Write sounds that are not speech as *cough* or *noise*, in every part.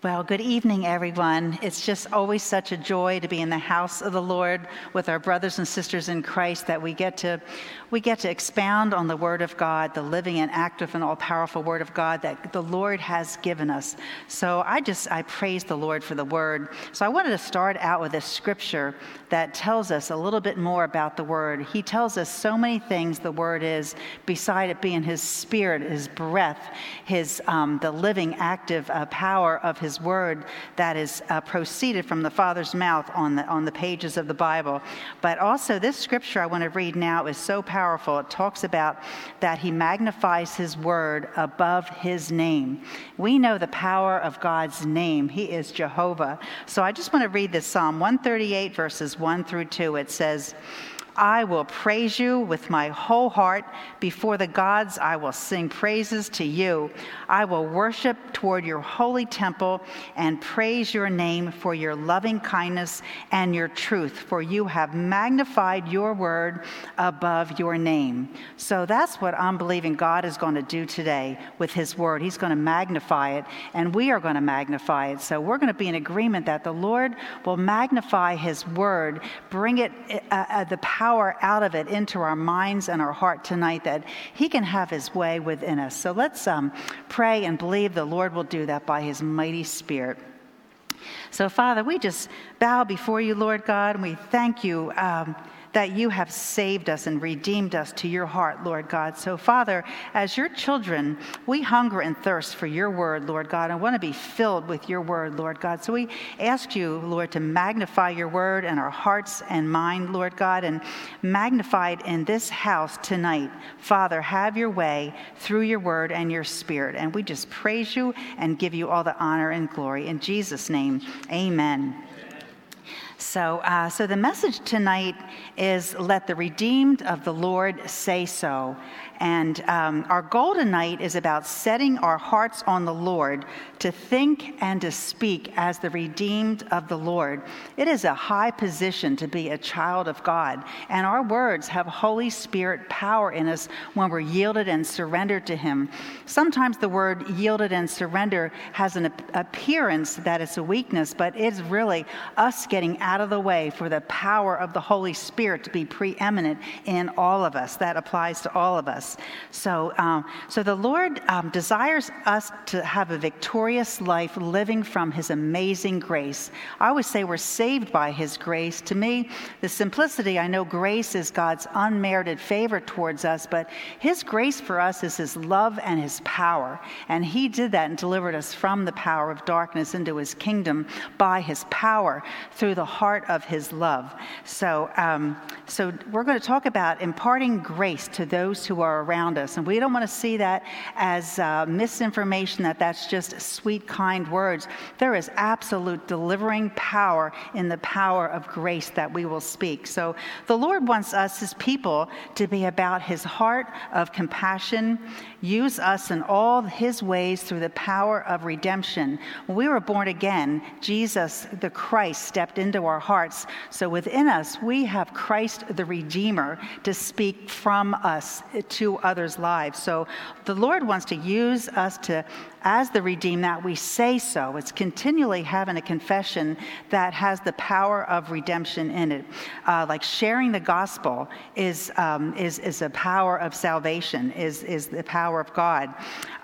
Well, good evening, everyone. It's just always such a joy to be in the house of the Lord with our brothers and sisters in Christ that we get to we get to expound on the Word of God, the living and active and all powerful Word of God that the Lord has given us. So I just I praise the Lord for the Word. So I wanted to start out with a scripture that tells us a little bit more about the Word. He tells us so many things the Word is, beside it being His Spirit, His breath, His um, the living active uh, power of His his word that is uh, proceeded from the Father's mouth on the, on the pages of the Bible. But also, this scripture I want to read now is so powerful. It talks about that he magnifies his word above his name. We know the power of God's name, he is Jehovah. So I just want to read this Psalm 138, verses 1 through 2. It says, I will praise you with my whole heart. Before the gods, I will sing praises to you. I will worship toward your holy temple and praise your name for your loving kindness and your truth, for you have magnified your word above your name. So that's what I'm believing God is going to do today with his word. He's going to magnify it, and we are going to magnify it. So we're going to be in agreement that the Lord will magnify his word, bring it, uh, uh, the power power out of it into our minds and our heart tonight that He can have His way within us. So let's um, pray and believe the Lord will do that by His mighty Spirit. So, Father, we just bow before you, Lord God, and we thank you. Um, that you have saved us and redeemed us to your heart, Lord God. So, Father, as your children, we hunger and thirst for your word, Lord God, and want to be filled with your word, Lord God. So, we ask you, Lord, to magnify your word in our hearts and mind, Lord God, and magnify it in this house tonight. Father, have your way through your word and your spirit. And we just praise you and give you all the honor and glory. In Jesus' name, amen. So, uh, so the message tonight is let the redeemed of the Lord say so. And um, our goal tonight is about setting our hearts on the Lord to think and to speak as the redeemed of the Lord. It is a high position to be a child of God, and our words have Holy Spirit power in us when we're yielded and surrendered to Him. Sometimes the word yielded and surrender has an appearance that it's a weakness, but it's really us getting out of the way for the power of the Holy Spirit to be preeminent in all of us. That applies to all of us. So, um, so the Lord um, desires us to have a victorious life living from His amazing grace. I always say we're saved by His grace. To me, the simplicity, I know grace is God's unmerited favor towards us, but His grace for us is His love and His power. And He did that and delivered us from the power of darkness into His kingdom by His power through the heart of His love. So, um, so we're going to talk about imparting grace to those who are around us. And we don't want to see that as uh, misinformation, that that's just sweet, kind words. There is absolute delivering power in the power of grace that we will speak. So the Lord wants us, his people, to be about his heart of compassion, use us in all his ways through the power of redemption. When we were born again, Jesus, the Christ, stepped into our hearts. So within us, we have Christ the Redeemer to speak from us to others' lives. So the Lord wants to use us to as the redeemed that we say so. It's continually having a confession that has the power of redemption in it. Uh, like sharing the gospel is, um, is, is a power of salvation, is, is the power of God.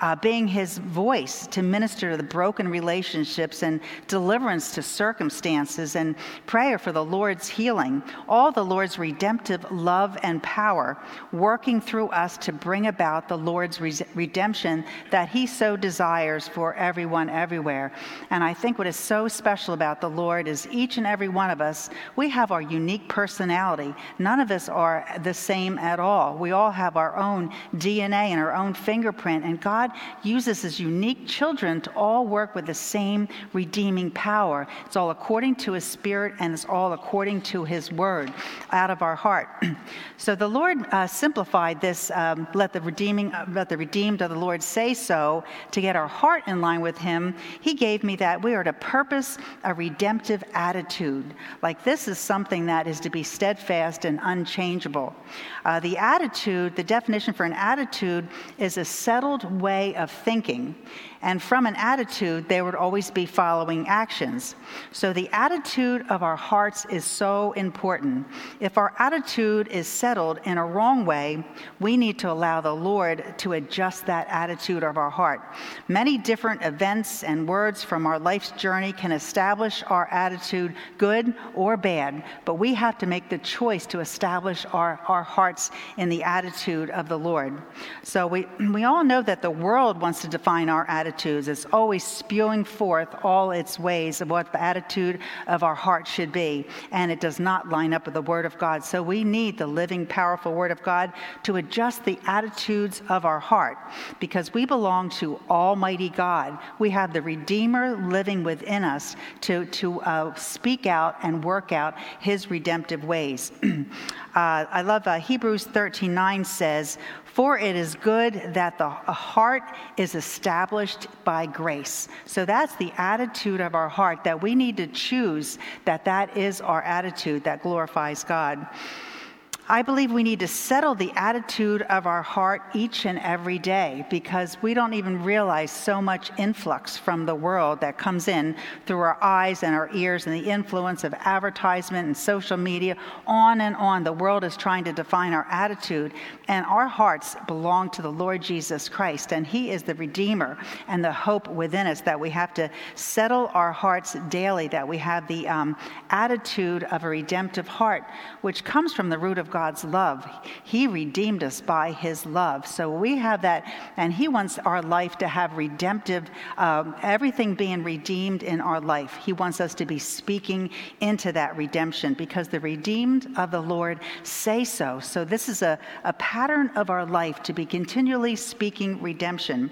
Uh, being his voice to minister to the broken relationships and deliverance to circumstances and prayer for the Lord's healing. All the Lord's redemptive love and power working through us to bring about the Lord's re- redemption that he so desires desires for everyone everywhere. And I think what is so special about the Lord is each and every one of us, we have our unique personality. None of us are the same at all. We all have our own DNA and our own fingerprint. And God uses his unique children to all work with the same redeeming power. It's all according to his spirit and it's all according to his word out of our heart. *clears throat* so the Lord uh, simplified this um, let the redeeming uh, let the redeemed of the Lord say so to get get our heart in line with Him, He gave me that we are to purpose a redemptive attitude. Like this is something that is to be steadfast and unchangeable. Uh, the attitude, the definition for an attitude, is a settled way of thinking And from an attitude, there would always be following actions. So the attitude of our hearts is so important. If our attitude is settled in a wrong way, we need to allow the Lord to adjust that attitude of our heart. Many different events and words from our life's journey can establish our attitude, good or bad, but we have to make the choice to establish our, our hearts in the attitude of the Lord. So we, *clears throat* we all know that the world wants to define our attitudes. It's always spewing forth all its ways of what the attitude of our heart should be, and it does not line up with the Word of God. So we need the living, powerful Word of God to adjust the attitudes of our heart because we belong to Almighty God. We have the Redeemer living within us to, to uh, speak out and work out His redemptive ways. *clears throat* uh, I love uh, Hebrews 13 9 says, For it is good that the heart is established by grace. So that's the attitude of our heart that we need to choose that that is our attitude that glorifies God. I believe we need to settle the attitude of our heart each and every day because we don't even realize so much influx from the world that comes in through our eyes and our ears and the influence of advertisement and social media, on and on. The world is trying to define our attitude, and our hearts belong to the Lord Jesus Christ, and He is the Redeemer and the hope within us that we have to settle our hearts daily, that we have the um, attitude of a redemptive heart, which comes from the root of God's love. He redeemed us by His love. So we have that, and He wants our life to have redemptive, um, everything being redeemed in our life. He wants us to be speaking into that redemption because the redeemed of the Lord say so. So this is a, a pattern of our life to be continually speaking redemption.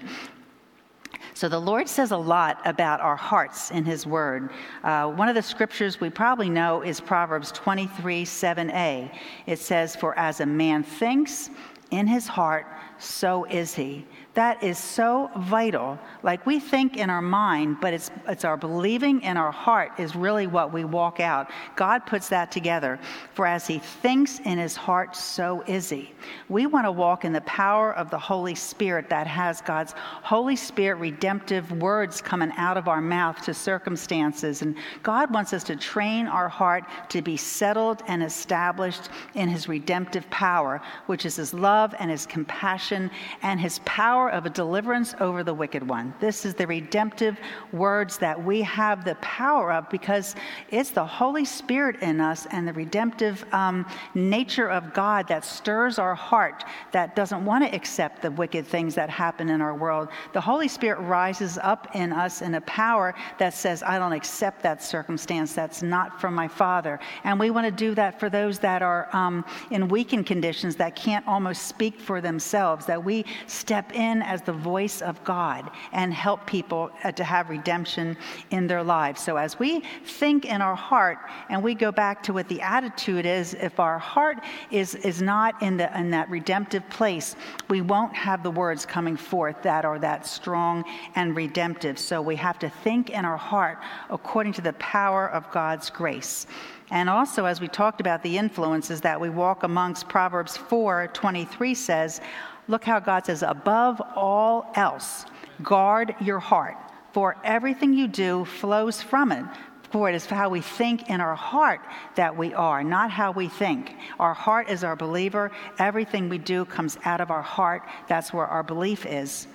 So the Lord says a lot about our hearts in His Word. Uh, one of the scriptures we probably know is Proverbs 23 7a. It says, For as a man thinks in his heart, so is he. That is so vital. Like we think in our mind, but it's, it's our believing in our heart is really what we walk out. God puts that together. For as he thinks in his heart, so is he. We want to walk in the power of the Holy Spirit that has God's Holy Spirit redemptive words coming out of our mouth to circumstances. And God wants us to train our heart to be settled and established in his redemptive power, which is his love and his compassion and his power power of a deliverance over the wicked one. This is the redemptive words that we have the power of because it's the Holy Spirit in us and the redemptive um, nature of God that stirs our heart that doesn't want to accept the wicked things that happen in our world. The Holy Spirit rises up in us in a power that says, I don't accept that circumstance. That's not from my Father. And we want to do that for those that are um, in weakened conditions that can't almost speak for themselves, that we step in in as the voice of God and help people uh, to have redemption in their lives. So as we think in our heart and we go back to what the attitude is, if our heart is, is not in, the, in that redemptive place, we won't have the words coming forth that are that strong and redemptive. So we have to think in our heart according to the power of God's grace. And also, as we talked about the influences that we walk amongst, Proverbs 4 23 says, Look how God says, above all else, guard your heart, for everything you do flows from it. For it is how we think in our heart that we are, not how we think. Our heart is our believer. Everything we do comes out of our heart. That's where our belief is.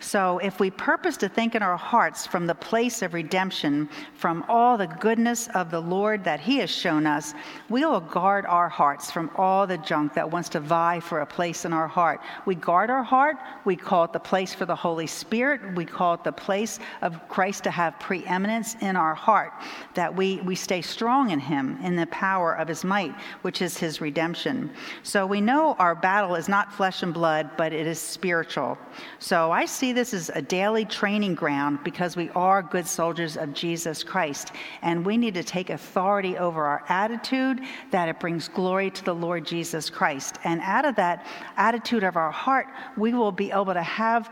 So if we purpose to think in our hearts from the place of redemption, from all the goodness of the Lord that He has shown us, we will guard our hearts from all the junk that wants to vie for a place in our heart. We guard our heart. We call it the place for the Holy Spirit. We call it the place of Christ to have preeminence in our heart that we, we stay strong in him, in the power of his might, which is his redemption. So we know our battle is not flesh and blood, but it is spiritual. So I see this as a daily training ground because we are good soldiers of Jesus Christ. And we need to take authority over our attitude that it brings glory to the Lord Jesus Christ. And out of that attitude of our heart, we will be able to have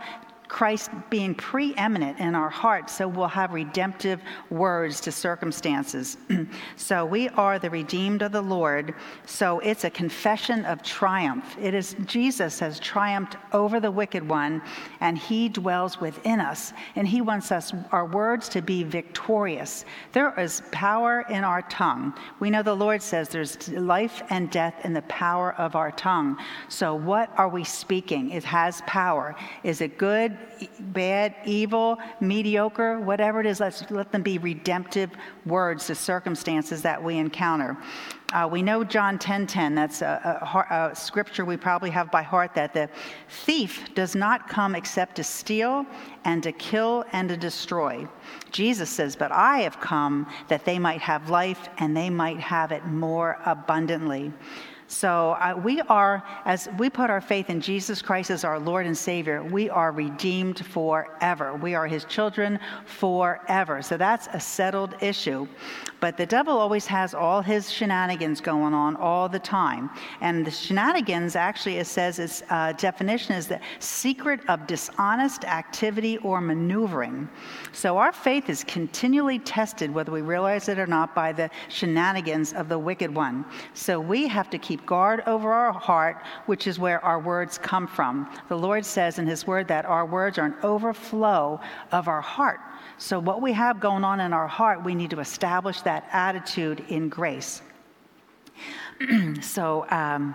Christ being preeminent in our hearts, so we'll have redemptive words to circumstances. *clears throat* so we are the redeemed of the Lord. So it's a confession of triumph. It is Jesus has triumphed over the wicked one, and he dwells within us, and he wants us our words to be victorious. There is power in our tongue. We know the Lord says there's life and death in the power of our tongue. So what are we speaking? It has power. Is it good, bad, evil, mediocre, whatever it is? Let's let them be redemptive words to circumstances that we encounter. Uh, we know John 10:10. 10, 10, that's a, a, a, scripture we probably have by heart that the thief does not come except to steal and to kill and to destroy. Jesus says, "But I have come that they might have life and they might have it more abundantly." So uh, we are, as we put our faith in Jesus Christ as our Lord and Savior, we are redeemed forever. We are His children forever. So that's a settled issue. But the devil always has all his shenanigans going on all the time. And the shenanigans, actually, it says its uh, definition is the secret of dishonest activity or maneuvering. So our faith is continually tested, whether we realize it or not, by the shenanigans of the wicked one. So we have to keep guard over our heart, which is where our words come from. The Lord says in His Word that our words are an overflow of our heart. So, what we have going on in our heart, we need to establish that attitude in grace. *clears throat* so, um,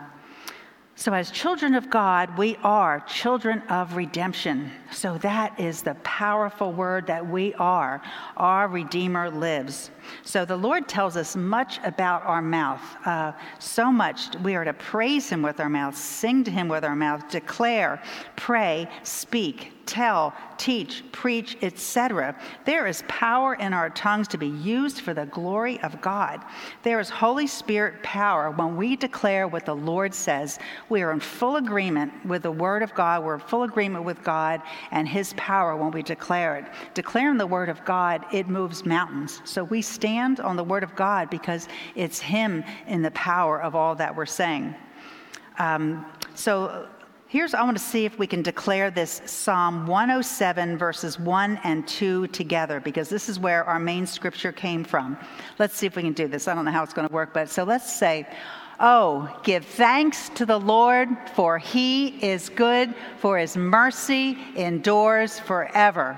so, as children of God, we are children of redemption. So, that is the powerful word that we are. Our Redeemer lives. So, the Lord tells us much about our mouth. Uh, so much we are to praise Him with our mouth, sing to Him with our mouth, declare, pray, speak, tell, teach, preach, etc. There is power in our tongues to be used for the glory of God. There is Holy Spirit power when we declare what the Lord says. We are in full agreement with the Word of God. We're in full agreement with God and His power when we declare it. Declaring the Word of God, it moves mountains. So we stand on the Word of God because it's Him in the power of all that we're saying. Um, so Here's, I want to see if we can declare this Psalm 107, verses 1 and 2 together, because this is where our main scripture came from. Let's see if we can do this. I don't know how it's going to work, but so let's say, Oh, give thanks to the Lord, for he is good, for his mercy endures forever.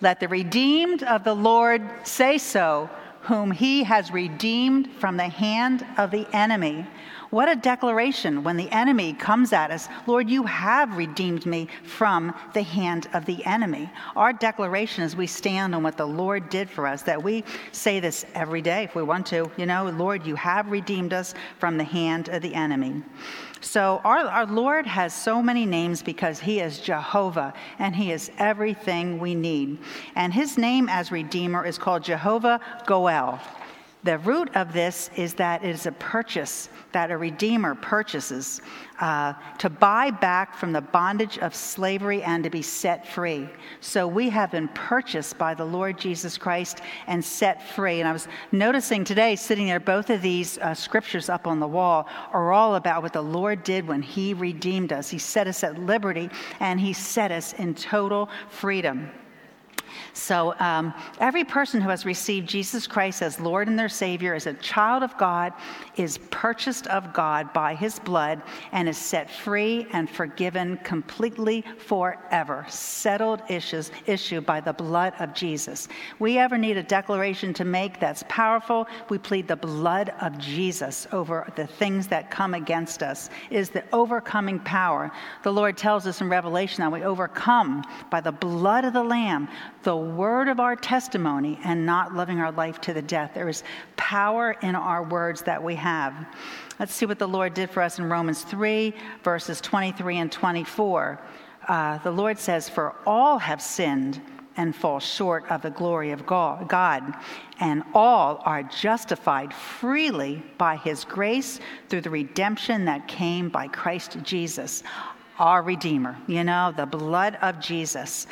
Let the redeemed of the Lord say so, whom he has redeemed from the hand of the enemy what a declaration when the enemy comes at us Lord, you have redeemed me from the hand of the enemy. Our declaration as we stand on what the Lord did for us, that we say this every day if we want to, you know, Lord, you have redeemed us from the hand of the enemy. So, our, our Lord has so many names because He is Jehovah and He is everything we need. And His name as Redeemer is called Jehovah Goel. The root of this is that it is a purchase that a redeemer purchases uh, to buy back from the bondage of slavery and to be set free. So we have been purchased by the Lord Jesus Christ and set free. And I was noticing today, sitting there, both of these uh, scriptures up on the wall are all about what the Lord did when He redeemed us. He set us at liberty and He set us in total freedom. So, um, every person who has received Jesus Christ as Lord and their Savior, as a child of God, is purchased of God by his blood and is set free and forgiven completely forever. Settled issues, issue by the blood of Jesus. We ever need a declaration to make that's powerful, we plead the blood of Jesus over the things that come against us, is the overcoming power. The Lord tells us in Revelation that we overcome by the blood of the Lamb, the word of our testimony, and not loving our life to the death. There is power in our words that we have. Let's see what the Lord did for us in Romans 3, verses 23 and 24. Uh, the Lord says, For all have sinned and fall short of the glory of God, and all are justified freely by his grace through the redemption that came by Christ Jesus, our Redeemer. You know, the blood of Jesus.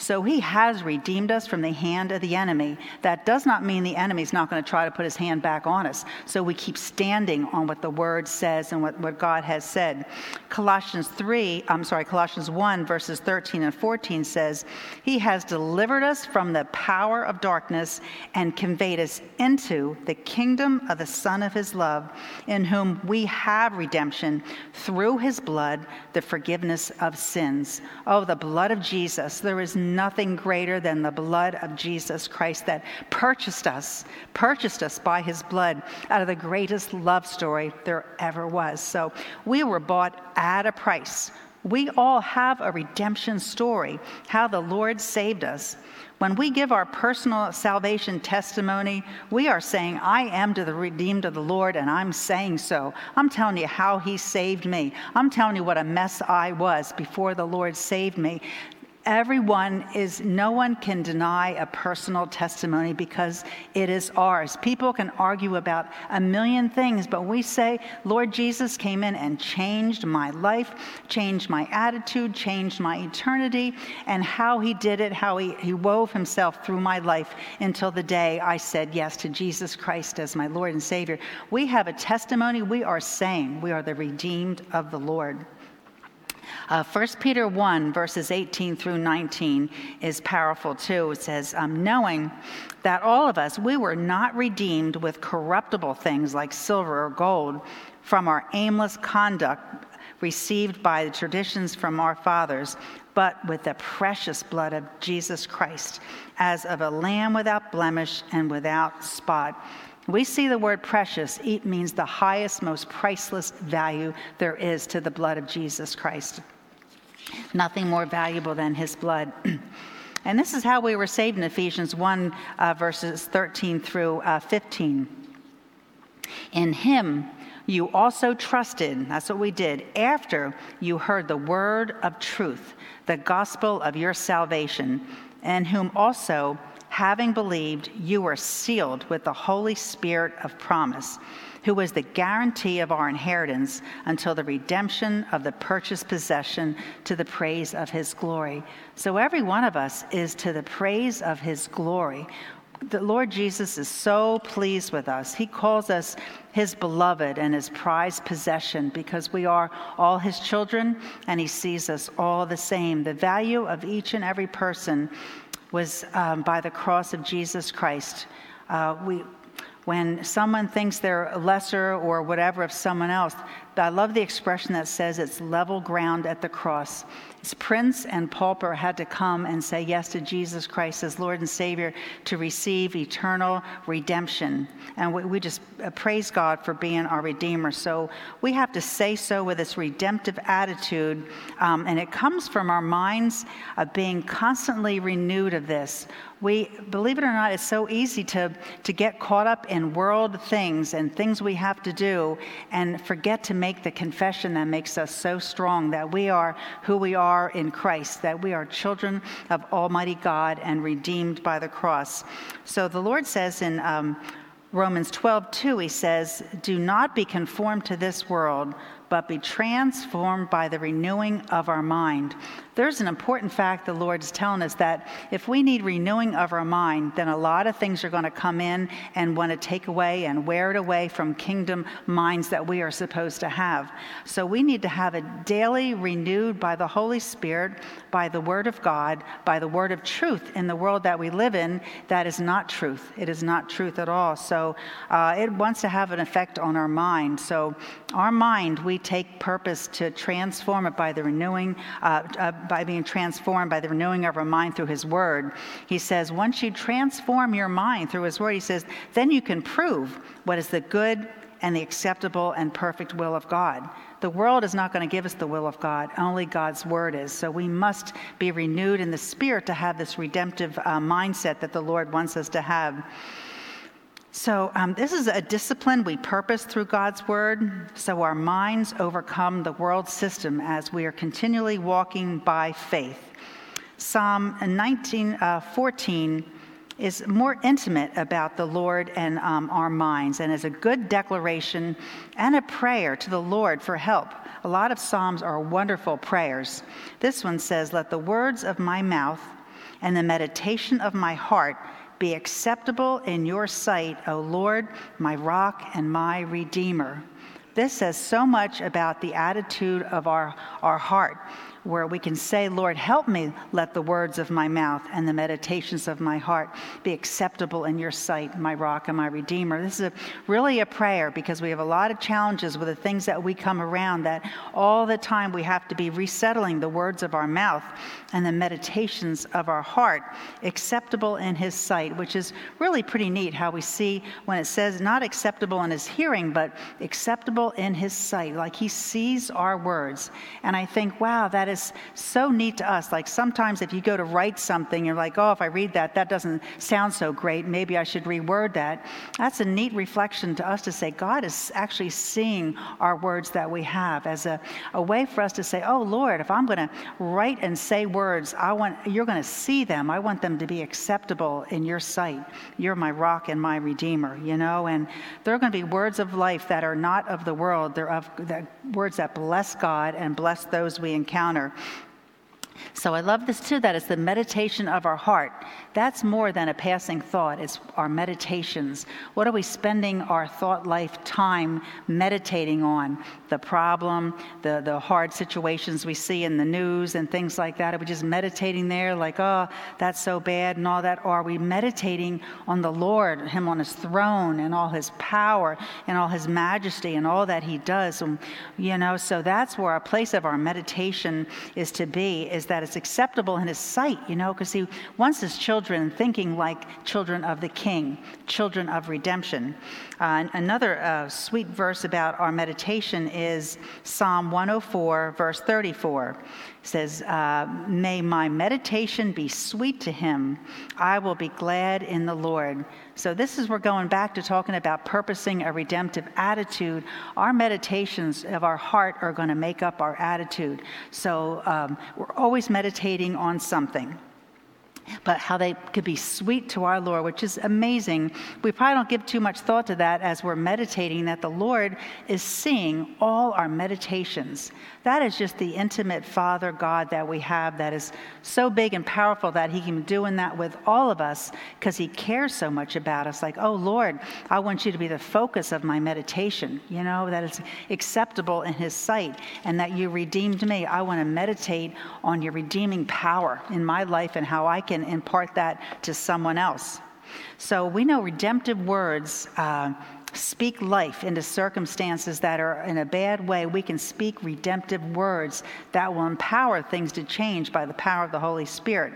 So he has redeemed us from the hand of the enemy. That does not mean the enemy's not going to try to put his hand back on us. So we keep standing on what the word says and what, what God has said. Colossians 3, I'm sorry, Colossians 1, verses 13 and 14 says, He has delivered us from the power of darkness and conveyed us into the kingdom of the Son of His love, in whom we have redemption through His blood, the forgiveness of sins. Oh, the blood of Jesus. There is nothing greater than the blood of Jesus Christ that purchased us, purchased us by his blood out of the greatest love story there ever was. So we were bought at a price. We all have a redemption story, how the Lord saved us. When we give our personal salvation testimony, we are saying, I am to the redeemed of the Lord, and I'm saying so. I'm telling you how He saved me. I'm telling you what a mess I was before the Lord saved me everyone is, no one can deny a personal testimony because it is ours. People can argue about a million things, but we say, Lord Jesus came in and changed my life, changed my attitude, changed my eternity, and how he did it, how he, he wove himself through my life until the day I said yes to Jesus Christ as my Lord and Savior. We have a testimony. We are saying we are the redeemed of the Lord. Uh, 1 Peter 1, verses 18 through 19 is powerful too. It says, um, Knowing that all of us, we were not redeemed with corruptible things like silver or gold from our aimless conduct received by the traditions from our fathers, but with the precious blood of Jesus Christ, as of a lamb without blemish and without spot. We see the word precious. It means the highest, most priceless value there is to the blood of Jesus Christ. Nothing more valuable than his blood. *clears throat* and this is how we were saved in Ephesians 1, uh, verses 13 through uh, 15. In him, you also trusted, that's what we did, after you heard the word of truth, the gospel of your salvation, and whom also having believed, you were sealed with the Holy Spirit of promise, who was the guarantee of our inheritance until the redemption of the purchased possession to the praise of his glory. So every one of us is to the praise of his glory. The Lord Jesus is so pleased with us. He calls us his beloved and his prized possession because we are all his children and he sees us all the same. The value of each and every person was um, by the cross of Jesus Christ. Uh, we, when someone thinks they're lesser or whatever of someone else, I love the expression that says it's level ground at the cross. Prince and pauper had to come and say yes to Jesus Christ as Lord and Savior to receive eternal redemption. And we, we just uh, praise God for being our Redeemer. So we have to say so with this redemptive attitude. Um, and it comes from our minds of being constantly renewed of this. We, believe it or not, it's so easy to, to get caught up in world things and things we have to do and forget to make the confession that makes us so strong that we are who we are in Christ, that we are children of Almighty God and redeemed by the cross. So the Lord says in um, Romans 12, 2, he says, Do not be conformed to this world, but be transformed by the renewing of our mind. There's an important fact the Lord is telling us that if we need renewing of our mind, then a lot of things are going to come in and want to take away and wear it away from kingdom minds that we are supposed to have. So we need to have it daily renewed by the Holy Spirit, by the Word of God, by the Word of truth in the world that we live in that is not truth. It is not truth at all. So uh, it wants to have an effect on our mind. So our mind, we take purpose to transform it by the renewing, uh, uh, by being transformed by the renewing of our mind through His Word. He says, once you transform your mind through His Word, He says, then you can prove what is the good and the acceptable and perfect will of God. The world is not going to give us the will of God, only God's word is. So we must be renewed in the spirit to have this redemptive uh, mindset that the Lord wants us to have. So, um, this is a discipline we purpose through God's Word, so our minds overcome the world system as we are continually walking by faith. Psalm 19, uh, 14 is more intimate about the Lord and um, our minds and is a good declaration and a prayer to the Lord for help. A lot of Psalms are wonderful prayers. This one says, Let the words of my mouth and the meditation of my heart be acceptable in your sight, O Lord, my rock and my redeemer. This says so much about the attitude of our, our heart where we can say, Lord, help me let the words of my mouth and the meditations of my heart be acceptable in your sight, my rock and my redeemer. This is a, really a prayer because we have a lot of challenges with the things that we come around that all the time we have to be resettling the words of our mouth and the meditations of our heart acceptable in his sight, which is really pretty neat how we see when it says not acceptable in his hearing, but acceptable in his sight, like he sees our words. And I think, wow, that is so neat to us. Like sometimes if you go to write something, you're like, oh, if I read that, that doesn't sound so great. Maybe I should reword that. That's a neat reflection to us to say, God is actually seeing our words that we have as a, a way for us to say, oh, Lord, if I'm going to write and say words, I want, you're going to see them. I want them to be acceptable in your sight. You're my rock and my redeemer, you know? And there are going to be words of life that are not of the world. They're of the words that bless God and bless those we encounter honor. So I love this too, that it's the meditation of our heart. That's more than a passing thought, it's our meditations. What are we spending our thought life time meditating on? The problem, the, the hard situations we see in the news and things like that. Are we just meditating there, like, oh, that's so bad and all that? Or are we meditating on the Lord, Him on His throne and all His power and all His majesty and all that He does? And, you know, so that's where our place of our meditation is to be, is that it's acceptable in his sight, you know, because he wants his children thinking like children of the king, children of redemption. Uh, another uh, sweet verse about our meditation is Psalm 104, verse 34. It says, uh, May my meditation be sweet to him. I will be glad in the Lord. So, this is we're going back to talking about purposing a redemptive attitude. Our meditations of our heart are going to make up our attitude. So, um, we're always meditating on something but how they could be sweet to our Lord, which is amazing. We probably don't give too much thought to that as we're meditating, that the Lord is seeing all our meditations. That is just the intimate Father God that we have that is so big and powerful that He can be doing that with all of us because He cares so much about us. Like, oh Lord, I want you to be the focus of my meditation, you know, that it's acceptable in His sight and that you redeemed me. I want to meditate on your redeeming power in my life and how I can impart that to someone else. So we know redemptive words. Uh, speak life into circumstances that are in a bad way, we can speak redemptive words that will empower things to change by the power of the Holy Spirit.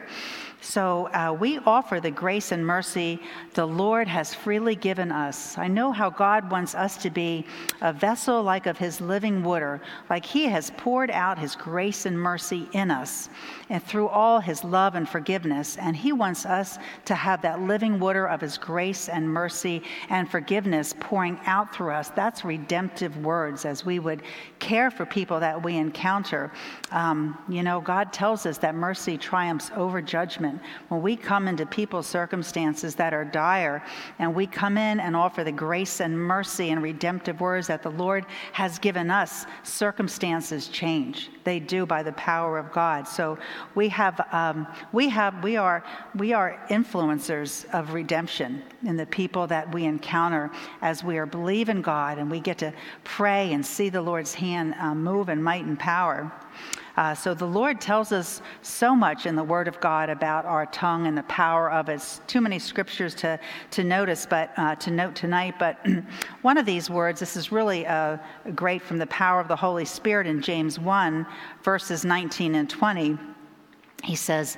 So uh, we offer the grace and mercy the Lord has freely given us. I know how God wants us to be a vessel like of His living water, like He has poured out His grace and mercy in us and through all His love and forgiveness. And He wants us to have that living water of His grace and mercy and forgiveness pouring out through us. That's redemptive words as we would care for people that we encounter. Um, you know, God tells us that mercy triumphs over judgment when we come into people's circumstances that are dire and we come in and offer the grace and mercy and redemptive words that the Lord has given us, circumstances change. They do by the power of God. So we have, um, we have, we are, we are influencers of redemption in the people that we encounter as we are believing God and we get to pray and see the Lord's hand uh, move in might and power. Uh, so the Lord tells us so much in the Word of God about our tongue and the power of it. Too many scriptures to, to notice, but uh, to note tonight. But *clears throat* one of these words, this is really uh, great from the power of the Holy Spirit in James 1, verses 19 and 20. He says,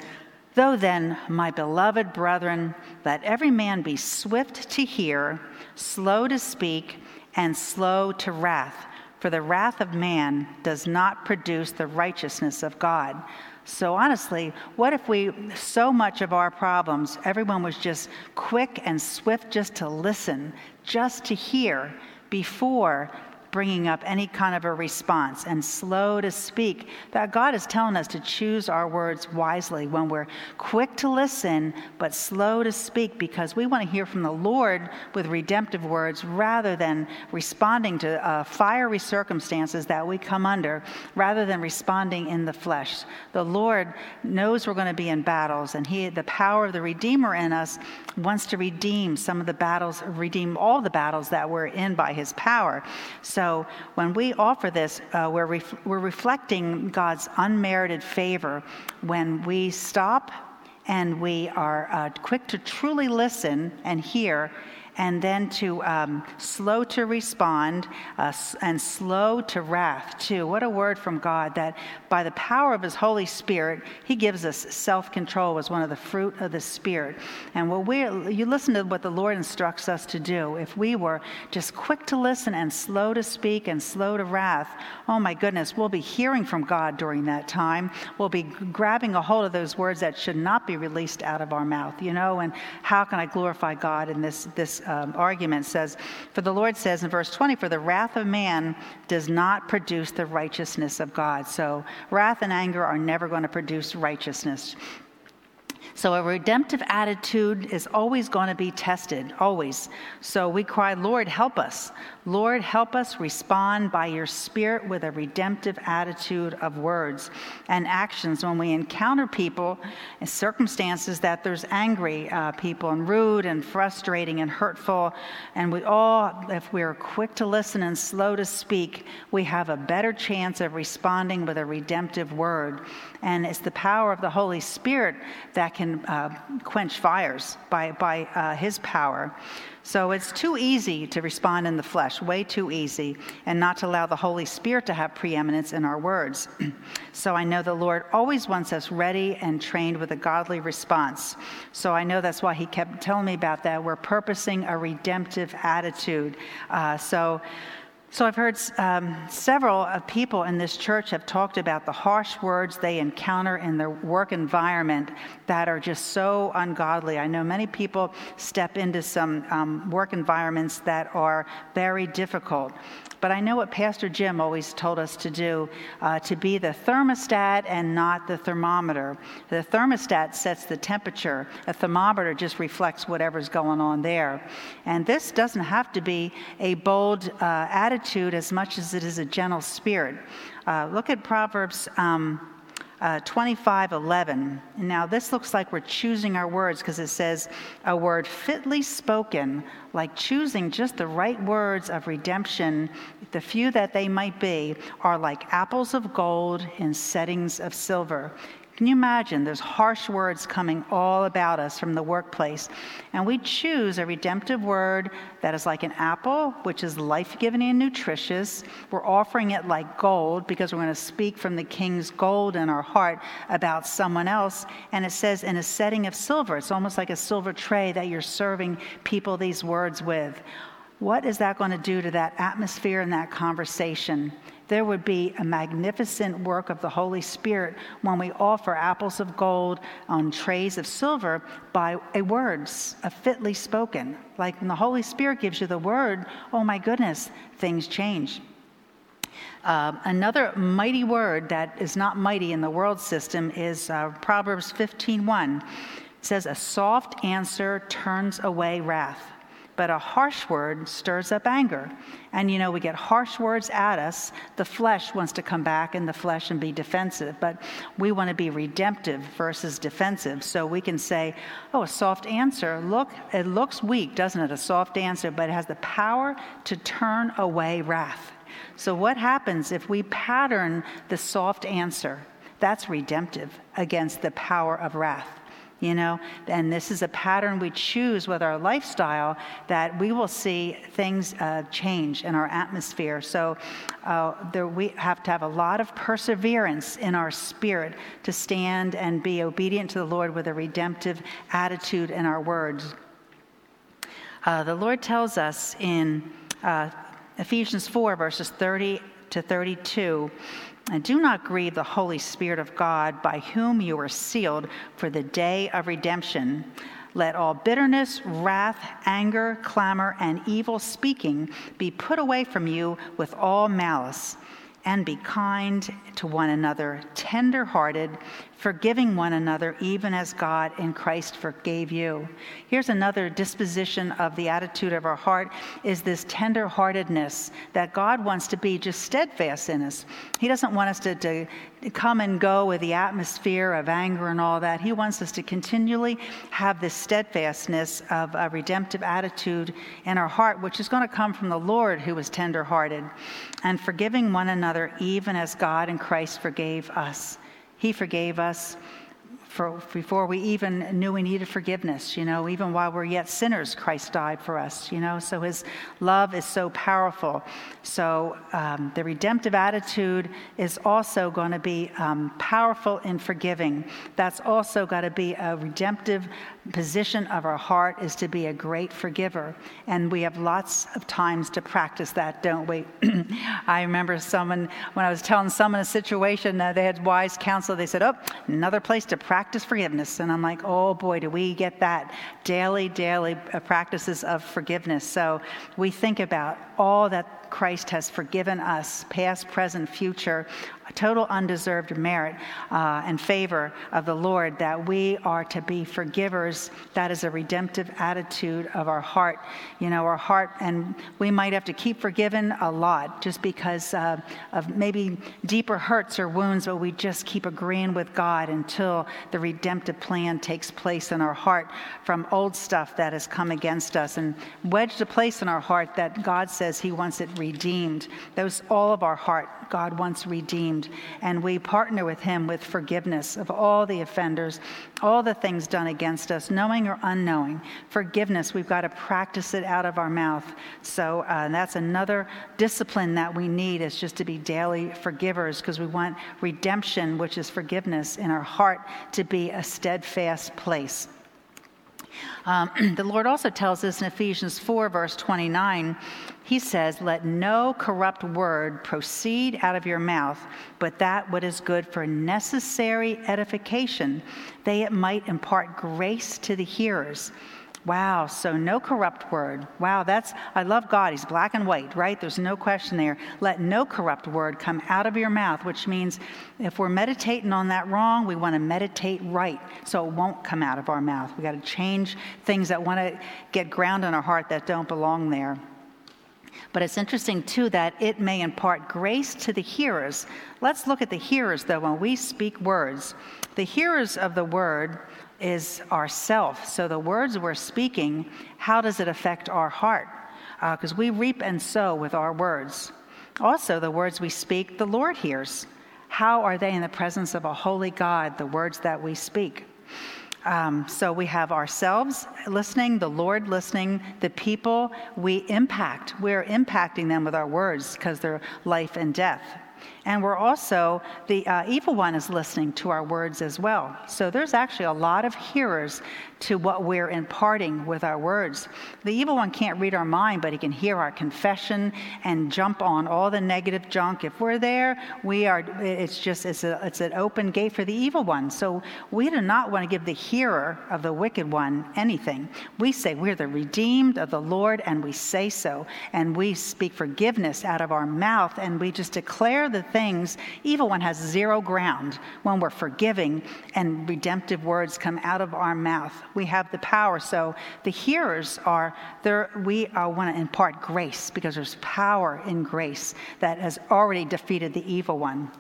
Though then, my beloved brethren, let every man be swift to hear, slow to speak, and slow to wrath for the wrath of man does not produce the righteousness of God. So, honestly, what if we, so much of our problems, everyone was just quick and swift just to listen, just to hear before bringing up any kind of a response and slow to speak. That God is telling us to choose our words wisely when we're quick to listen but slow to speak because we want to hear from the Lord with redemptive words rather than responding to uh, fiery circumstances that we come under, rather than responding in the flesh. The Lord knows we're going to be in battles, and He, the power of the Redeemer in us, wants to redeem some of the battles, redeem all the battles that we're in by His power. So when we offer this, uh, we're, ref- we're reflecting God's unmerited favor when we stop and we are uh, quick to truly listen and hear and then to um, slow to respond uh, and slow to wrath, too. What a word from God that by the power of His Holy Spirit, He gives us self control as one of the fruit of the Spirit. And what we you listen to what the Lord instructs us to do. If we were just quick to listen and slow to speak and slow to wrath, oh my goodness, we'll be hearing from God during that time. We'll be grabbing a hold of those words that should not be released out of our mouth, you know, and how can I glorify God in this, this um, argument says, For the Lord says in verse 20, For the wrath of man does not produce the righteousness of God. So wrath and anger are never going to produce righteousness. So a redemptive attitude is always going to be tested, always. So we cry, Lord, help us. Lord, help us respond by your Spirit with a redemptive attitude of words and actions when we encounter people and circumstances that there's angry uh, people and rude and frustrating and hurtful. And we all, if we're quick to listen and slow to speak, we have a better chance of responding with a redemptive word. And it's the power of the Holy Spirit that can uh, quench fires by, by uh, His power. So it's too easy to respond in the flesh, way too easy, and not to allow the Holy Spirit to have preeminence in our words. *clears throat* so I know the Lord always wants us ready and trained with a godly response. So I know that's why He kept telling me about that. We're purposing a redemptive attitude. Uh, so so I've heard um, several uh, people in this church have talked about the harsh words they encounter in their work environment that are just so ungodly. I know many people step into some um, work environments that are very difficult. But I know what Pastor Jim always told us to do uh, to be the thermostat and not the thermometer. The thermostat sets the temperature, a thermometer just reflects whatever's going on there. And this doesn't have to be a bold uh, attitude as much as it is a gentle spirit. Uh, look at Proverbs. Um, uh, 25 11. Now, this looks like we're choosing our words because it says, a word fitly spoken, like choosing just the right words of redemption, the few that they might be, are like apples of gold in settings of silver. Can you imagine? There's harsh words coming all about us from the workplace. And we choose a redemptive word that is like an apple, which is life giving and nutritious. We're offering it like gold because we're going to speak from the king's gold in our heart about someone else. And it says in a setting of silver, it's almost like a silver tray that you're serving people these words with. What is that going to do to that atmosphere and that conversation? There would be a magnificent work of the Holy Spirit when we offer apples of gold on trays of silver by a words, a fitly spoken. Like when the Holy Spirit gives you the word, oh my goodness, things change. Uh, another mighty word that is not mighty in the world system is uh, Proverbs 15:1. It says, "A soft answer turns away wrath." But a harsh word stirs up anger. And you know, we get harsh words at us. The flesh wants to come back in the flesh and be defensive, but we want to be redemptive versus defensive. So we can say, oh, a soft answer. Look, it looks weak, doesn't it? A soft answer, but it has the power to turn away wrath. So, what happens if we pattern the soft answer? That's redemptive against the power of wrath you know? And this is a pattern we choose with our lifestyle that we will see things uh, change in our atmosphere. So uh, there, we have to have a lot of perseverance in our spirit to stand and be obedient to the lord with a redemptive attitude in our words. Uh, the lord tells us in uh, ephesians 4 verses 30 to 32 and do not grieve the Holy Spirit of God, by whom you are sealed for the day of redemption. Let all bitterness, wrath, anger, clamor, and evil speaking be put away from you with all malice and be kind to one another, tender hearted, forgiving one another, even as God in Christ forgave you. Here's another disposition of the attitude of our heart is this tender heartedness that God wants to be just steadfast in us. He doesn't want us to, to come and go with the atmosphere of anger and all that. He wants us to continually have this steadfastness of a redemptive attitude in our heart, which is going to come from the Lord who is tender hearted and forgiving one another, even as God in Christ forgave us. He forgave us for, before we even knew we needed forgiveness. You know, even while we're yet sinners, Christ died for us. You know, so His love is so powerful. So um, the redemptive attitude is also going to be um, powerful in forgiving. That's also got to be a redemptive position of our heart is to be a great forgiver. And we have lots of times to practice that, don't we? *clears throat* I remember someone, when I was telling someone a situation, uh, they had wise counsel, they said, Oh, another place to practice forgiveness. And I'm like, Oh boy, do we get that daily, daily uh, practices of forgiveness. So we think about all that Christ has forgiven us, past, present, future, total undeserved merit uh, and favor of the Lord, that we are to be forgivers. That is a redemptive attitude of our heart. You know, our heart, and we might have to keep forgiven a lot just because uh, of maybe deeper hurts or wounds, but we just keep agreeing with God until the redemptive plan takes place in our heart from old stuff that has come against us and wedged a place in our heart that God says He wants it redeemed. Those all of our heart God wants redeemed. And we partner with Him with forgiveness of all the offenders, all the things done against us, knowing or unknowing. Forgiveness, we've got to practice it out of our mouth. So uh, that's another discipline that we need is just to be daily forgivers because we want redemption, which is forgiveness, in our heart to be a steadfast place. Um, *clears throat* the Lord also tells us in Ephesians 4, verse 29, He says, Let no corrupt word proceed out of your mouth, but that what is good for necessary edification, that it might impart grace to the hearers. Wow, so no corrupt word. Wow, that's, I love God. He's black and white, right? There's no question there. Let no corrupt word come out of your mouth, which means if we're meditating on that wrong, we want to meditate right so it won't come out of our mouth. We got to change things that want to get ground in our heart that don't belong there. But it's interesting, too, that it may impart grace to the hearers. Let's look at the hearers, though, when we speak words. The hearers of the word is ourself. So the words we're speaking, how does it affect our heart? Because uh, we reap and sow with our words. Also, the words we speak, the Lord hears. How are they in the presence of a holy God, the words that we speak? Um, so we have ourselves listening, the Lord listening, the people we impact. We're impacting them with our words because they're life and death. And we're also, the uh, evil one is listening to our words as well. So there's actually a lot of hearers to what we're imparting with our words. The evil one can't read our mind, but he can hear our confession and jump on all the negative junk. If we're there, we are, it's just, it's, a, it's an open gate for the evil one. So we do not want to give the hearer of the wicked one anything. We say we're the redeemed of the Lord, and we say so. And we speak forgiveness out of our mouth, and we just declare the things. Evil one has zero ground when we're forgiving and redemptive words come out of our mouth we have the power. So the hearers are there. We want to impart grace because there's power in grace that has already defeated the evil one.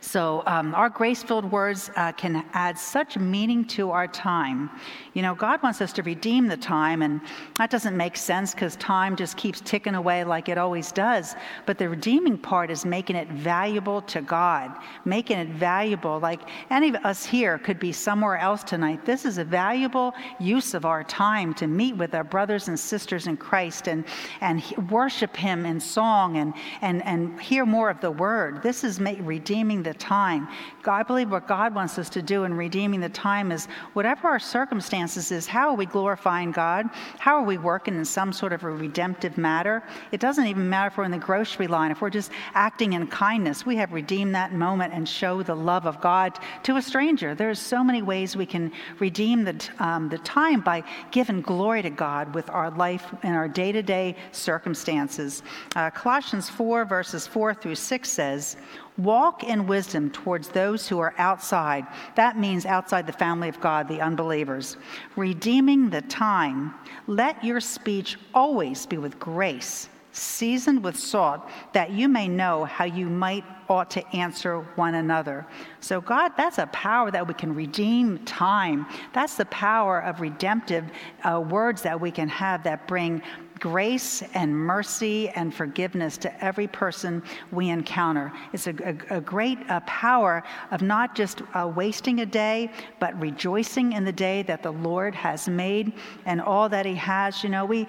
So, um, our grace filled words uh, can add such meaning to our time. You know, God wants us to redeem the time, and that doesn't make sense because time just keeps ticking away like it always does. But the redeeming part is making it valuable to God, making it valuable. Like any of us here could be somewhere else tonight. This is a valuable use of our time to meet with our brothers and sisters in Christ and, and worship Him in song and, and, and hear more of the Word. This is redeeming the time. I believe what God wants us to do in redeeming the time is whatever our circumstances is, how are we glorifying God? How are we working in some sort of a redemptive matter? It doesn't even matter if we're in the grocery line, if we're just acting in kindness, we have redeemed that moment and show the love of God to a stranger. There's so many ways we can redeem the, um, the time by giving glory to God with our life and our day to day circumstances. Uh, Colossians 4, verses 4 through 6 says, Walk in wisdom towards those who are outside. That means outside the family of God, the unbelievers. Redeeming the time. Let your speech always be with grace, seasoned with salt, that you may know how you might ought to answer one another. So, God, that's a power that we can redeem time. That's the power of redemptive uh, words that we can have that bring grace and mercy and forgiveness to every person we encounter. It's a, a, a great uh, power of not just uh, wasting a day, but rejoicing in the day that the Lord has made and all that He has. You know, we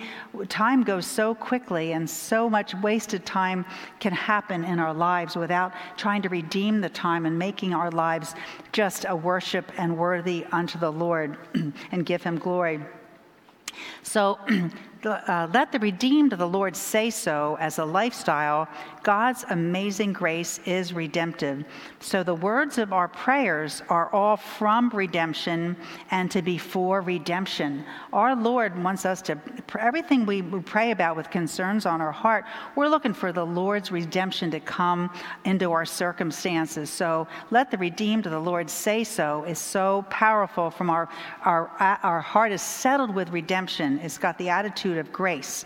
time goes so quickly, and so much wasted time can happen in our lives without trying to redeem the time and making our lives just a worship and worthy unto the Lord *clears throat* and give Him glory. So *clears throat* uh, let the redeemed of the Lord say so as a lifestyle. God's amazing grace is redemptive. So the words of our prayers are all from redemption and to be for redemption. Our Lord wants us to, everything we pray about with concerns on our heart, we're looking for the Lord's redemption to come into our circumstances. So let the redeemed of the Lord say so is so powerful from our, our, our heart is settled with redemption. It's got the attitude of grace.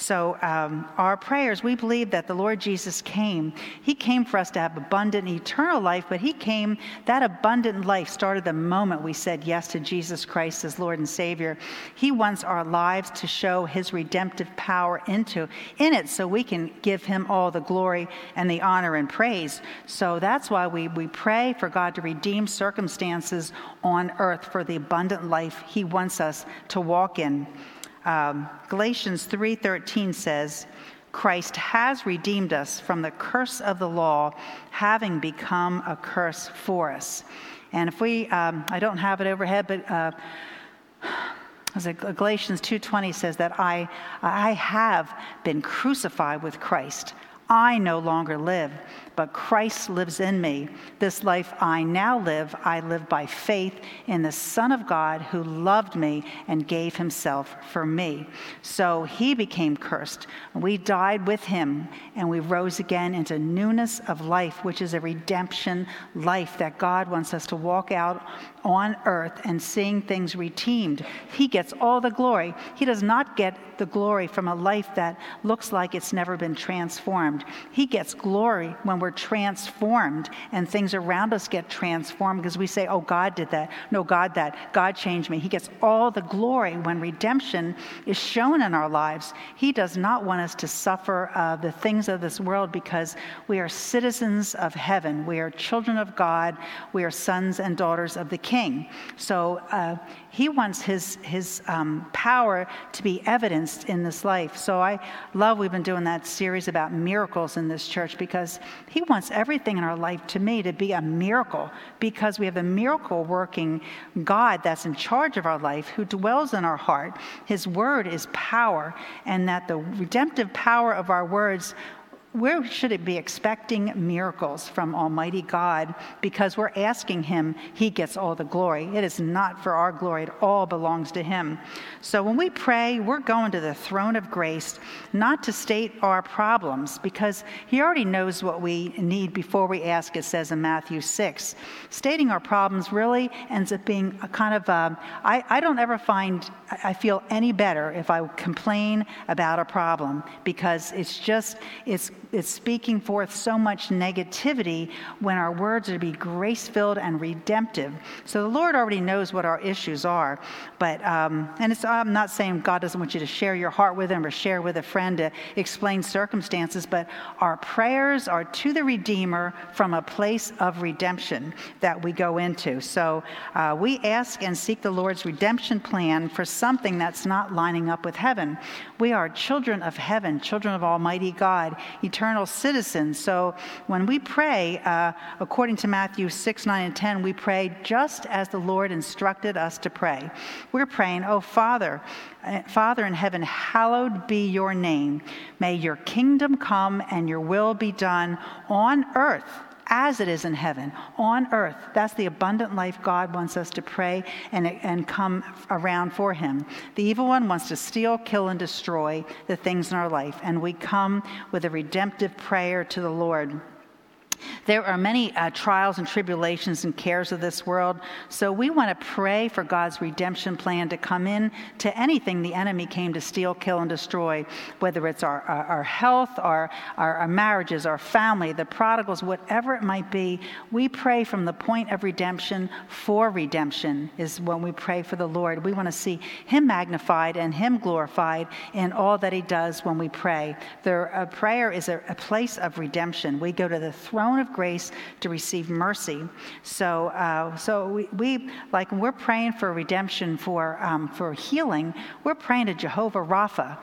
So, um, our prayers, we believe that the Lord Jesus came. He came for us to have abundant, eternal life, but He came, that abundant life started the moment we said yes to Jesus Christ as Lord and Savior. He wants our lives to show His redemptive power into in it so we can give Him all the glory and the honor and praise. So, that's why we, we pray for God to redeem circumstances on earth for the abundant life He wants us to walk in. Um, Galatians 3:13 says, Christ has redeemed us from the curse of the law, having become a curse for us. And if we, um, I don't have it overhead, but uh, Galatians 2:20 says that I, I have been crucified with Christ. I no longer live, but Christ lives in me. This life I now live, I live by faith in the Son of God who loved me and gave himself for me. So he became cursed. We died with him, and we rose again into newness of life, which is a redemption life that God wants us to walk out on earth and seeing things redeemed. He gets all the glory. He does not get the glory from a life that looks like it's never been transformed. He gets glory when we're transformed and things around us get transformed because we say, Oh, God did that. No, God that. God changed me. He gets all the glory when redemption is shown in our lives. He does not want us to suffer uh, the things of this world because we are citizens of heaven. We are children of God. We are sons and daughters of the king. So uh, he wants his, his um, power to be evidenced in this life. So I love we've been doing that series about miracles in this church because he wants everything in our life to me to be a miracle because we have a miracle working God that's in charge of our life who dwells in our heart. His word is power, and that the redemptive power of our words where should it be expecting miracles from Almighty God because we're asking Him, He gets all the glory. It is not for our glory, it all belongs to Him. So when we pray, we're going to the throne of grace not to state our problems because He already knows what we need before we ask, it says in Matthew 6. Stating our problems really ends up being a kind of, uh, I, I don't ever find, I feel any better if I complain about a problem because it's just, it's is speaking forth so much negativity when our words are to be grace filled and redemptive. So the Lord already knows what our issues are. But, um, and it's I'm not saying God doesn't want you to share your heart with Him or share with a friend to explain circumstances, but our prayers are to the Redeemer from a place of redemption that we go into. So uh, we ask and seek the Lord's redemption plan for something that's not lining up with heaven. We are children of heaven, children of Almighty God. Eternal citizens. So when we pray, uh, according to Matthew 6, 9, and 10, we pray just as the Lord instructed us to pray. We're praying, Oh, Father, uh, Father in heaven, hallowed be your name. May your kingdom come and your will be done on earth as it is in heaven, on earth. That's the abundant life God wants us to pray and, and come around for Him. The evil one wants to steal, kill, and destroy the things in our life. And we come with a redemptive prayer to the Lord. There are many uh, trials and tribulations and cares of this world, so we want to pray for God's redemption plan to come in to anything the enemy came to steal, kill, and destroy, whether it's our, our, our health, our, our, our marriages, our family, the prodigals, whatever it might be. We pray from the point of redemption for redemption, is when we pray for the Lord. We want to see Him magnified and Him glorified in all that He does when we pray. The, prayer is a, a place of redemption. We go to the throne throne of grace to receive mercy. So, uh, so we, we, like we're praying for redemption, for, um, for healing, we're praying to Jehovah Rapha.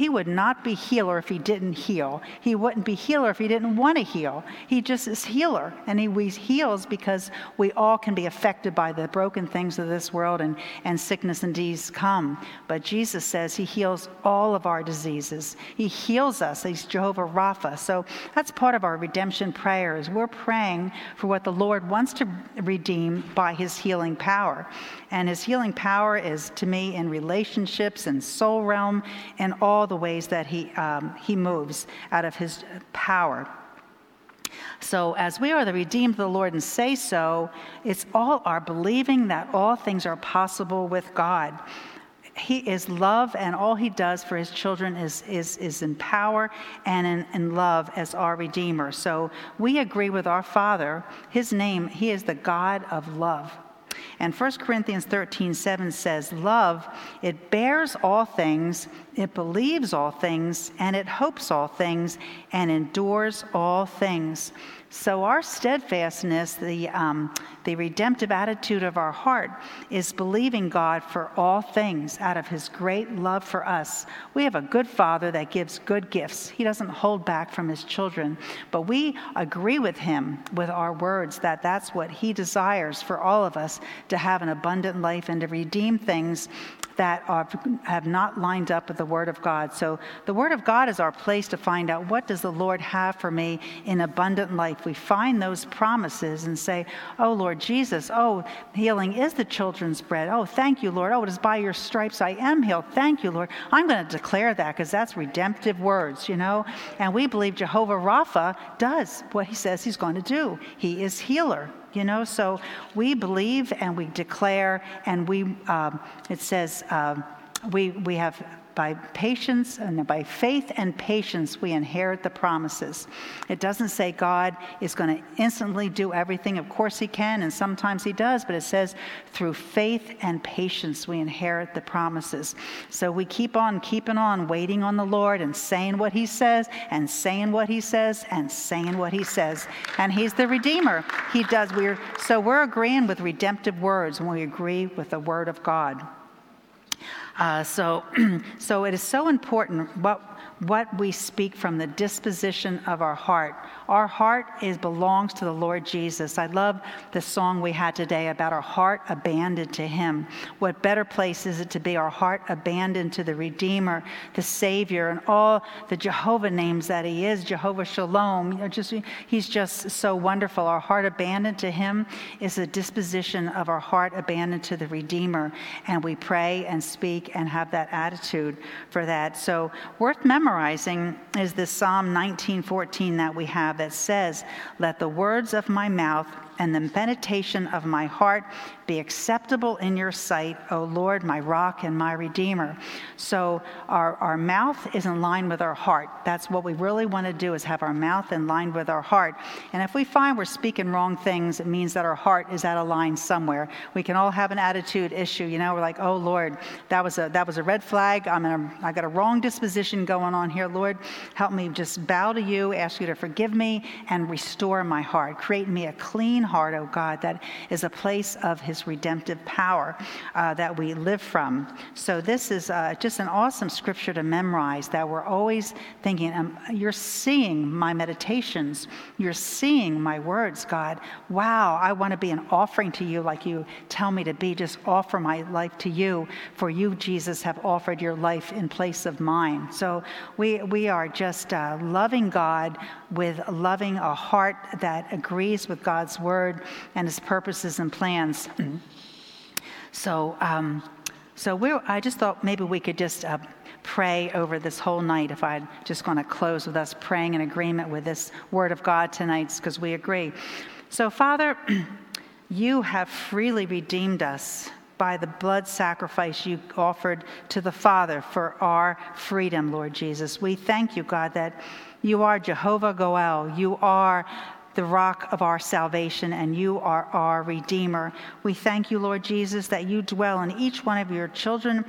He would not be healer if he didn't heal. He wouldn't be healer if he didn't want to heal. He just is healer. And he we heals because we all can be affected by the broken things of this world and, and sickness and disease come. But Jesus says he heals all of our diseases. He heals us. He's Jehovah Rapha. So that's part of our redemption prayers. We're praying for what the Lord wants to redeem by his healing power. And his healing power is to me in relationships and soul realm and all the ways that he, um, he moves out of his power. So, as we are the redeemed of the Lord and say so, it's all our believing that all things are possible with God. He is love, and all he does for his children is, is, is in power and in, in love as our Redeemer. So, we agree with our Father. His name, he is the God of love. And 1 Corinthians 13 7 says, Love, it bears all things, it believes all things, and it hopes all things, and endures all things. So, our steadfastness, the, um, the redemptive attitude of our heart, is believing God for all things out of His great love for us. We have a good Father that gives good gifts, He doesn't hold back from His children. But we agree with Him with our words that that's what He desires for all of us to have an abundant life and to redeem things that are, have not lined up with the Word of God. So the Word of God is our place to find out what does the Lord have for me in abundant life. We find those promises and say, "Oh Lord Jesus, oh healing is the children's bread. Oh thank you Lord. Oh it is by your stripes I am healed. Thank you Lord." I'm going to declare that because that's redemptive words, you know. And we believe Jehovah Rapha does what He says He's going to do. He is healer you know? So we believe and we declare and we um, it says um, we, we have by patience and by faith and patience we inherit the promises. It doesn't say God is going to instantly do everything. Of course he can and sometimes he does, but it says through faith and patience we inherit the promises. So we keep on keeping on waiting on the Lord and saying what he says and saying what he says and saying what he says. And he's the redeemer. He does we're so we're agreeing with redemptive words when we agree with the word of God. Uh, so, *clears throat* so it is so important what what we speak from the disposition of our heart. Our heart is belongs to the Lord Jesus. I love the song we had today about our heart abandoned to him. What better place is it to be our heart abandoned to the Redeemer, the Savior, and all the Jehovah names that he is, Jehovah Shalom. You know, just, he's just so wonderful. Our heart abandoned to him is a disposition of our heart abandoned to the Redeemer. And we pray and speak and have that attitude for that. So worth memorizing is this Psalm 19:14 that we have that says, "Let the words of my mouth and the meditation of my heart be acceptable in your sight, O Lord, my rock and my redeemer. So our, our mouth is in line with our heart. That's what we really want to do is have our mouth in line with our heart. And if we find we're speaking wrong things, it means that our heart is out of line somewhere. We can all have an attitude issue. You know, we're like, oh Lord, that was a that was a red flag. I'm in a, I got a wrong disposition going on here. Lord, help me just bow to you, ask you to forgive me and restore my heart. Create me a clean heart, O God, that is a place of his redemptive power uh, that we live from. So this is uh, just an awesome scripture to memorize that we're always thinking, um, you're seeing my meditations, you're seeing my words, God. Wow, I want to be an offering to you like you tell me to be. Just offer my life to you, for you, Jesus, have offered your life in place of mine. So we, we are just uh, loving God with loving a heart that agrees with God's word and his purposes and plans. so, um, so I just thought maybe we could just uh, pray over this whole night. If I'm just going to close with us praying in agreement with this word of God tonight, because we agree. So, Father, *clears throat* you have freely redeemed us by the blood sacrifice you offered to the Father for our freedom, Lord Jesus. We thank you, God, that you are Jehovah Goel. You are the rock of our salvation, and you are our Redeemer. We thank you, Lord Jesus, that you dwell in each one of your children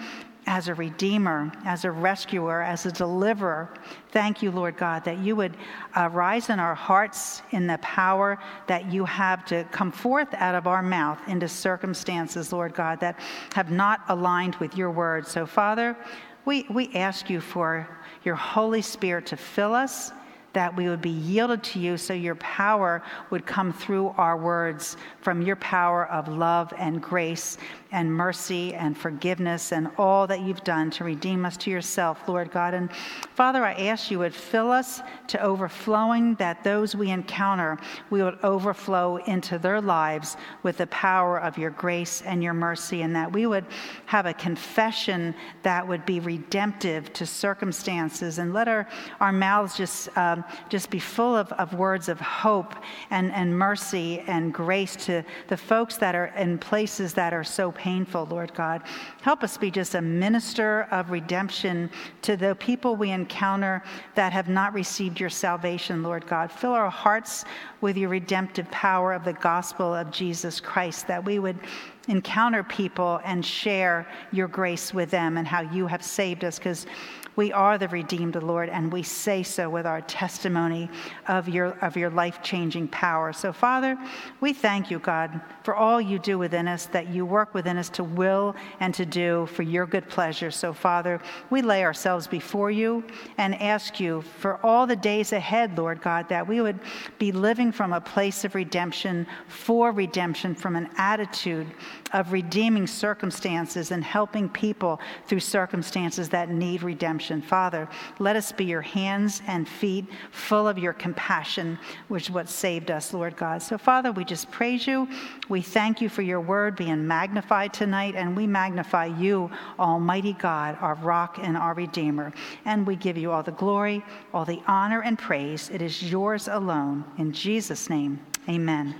as a redeemer, as a rescuer, as a deliverer. Thank you, Lord God, that you would uh, rise in our hearts in the power that you have to come forth out of our mouth into circumstances, Lord God, that have not aligned with your word. So, Father, we, we ask you for your Holy Spirit to fill us that we would be yielded to you so your power would come through our words from your power of love and grace and mercy and forgiveness and all that you've done to redeem us to yourself, Lord God. And Father, I ask you would fill us to overflowing, that those we encounter, we would overflow into their lives with the power of your grace and your mercy, and that we would have a confession that would be redemptive to circumstances. And let our, our mouths just, um, just be full of, of words of hope and, and mercy and grace to the folks that are in places that are so painful, Lord God. Help us be just a minister of redemption to the people we encounter that have not received your salvation, Lord God. Fill our hearts with your redemptive power of the gospel of Jesus Christ, that we would encounter people and share your grace with them and how you have saved us, because we are the redeemed, Lord, and we say so with our testimony of your, of your life changing power. So, Father, we thank you, God, for all you do within us, that you work within us to will and to do for your good pleasure. So, Father, we lay ourselves before you and ask you for all the days ahead, Lord God, that we would be living from a place of redemption for redemption, from an attitude of redeeming circumstances and helping people through circumstances that need redemption. Father, let us be your hands and feet full of your compassion, which is what saved us, Lord God. So, Father, we just praise you. We thank you for your word being magnified tonight, and we magnify you, Almighty God, our rock and our Redeemer. And we give you all the glory, all the honor, and praise. It is yours alone. In Jesus' name, amen.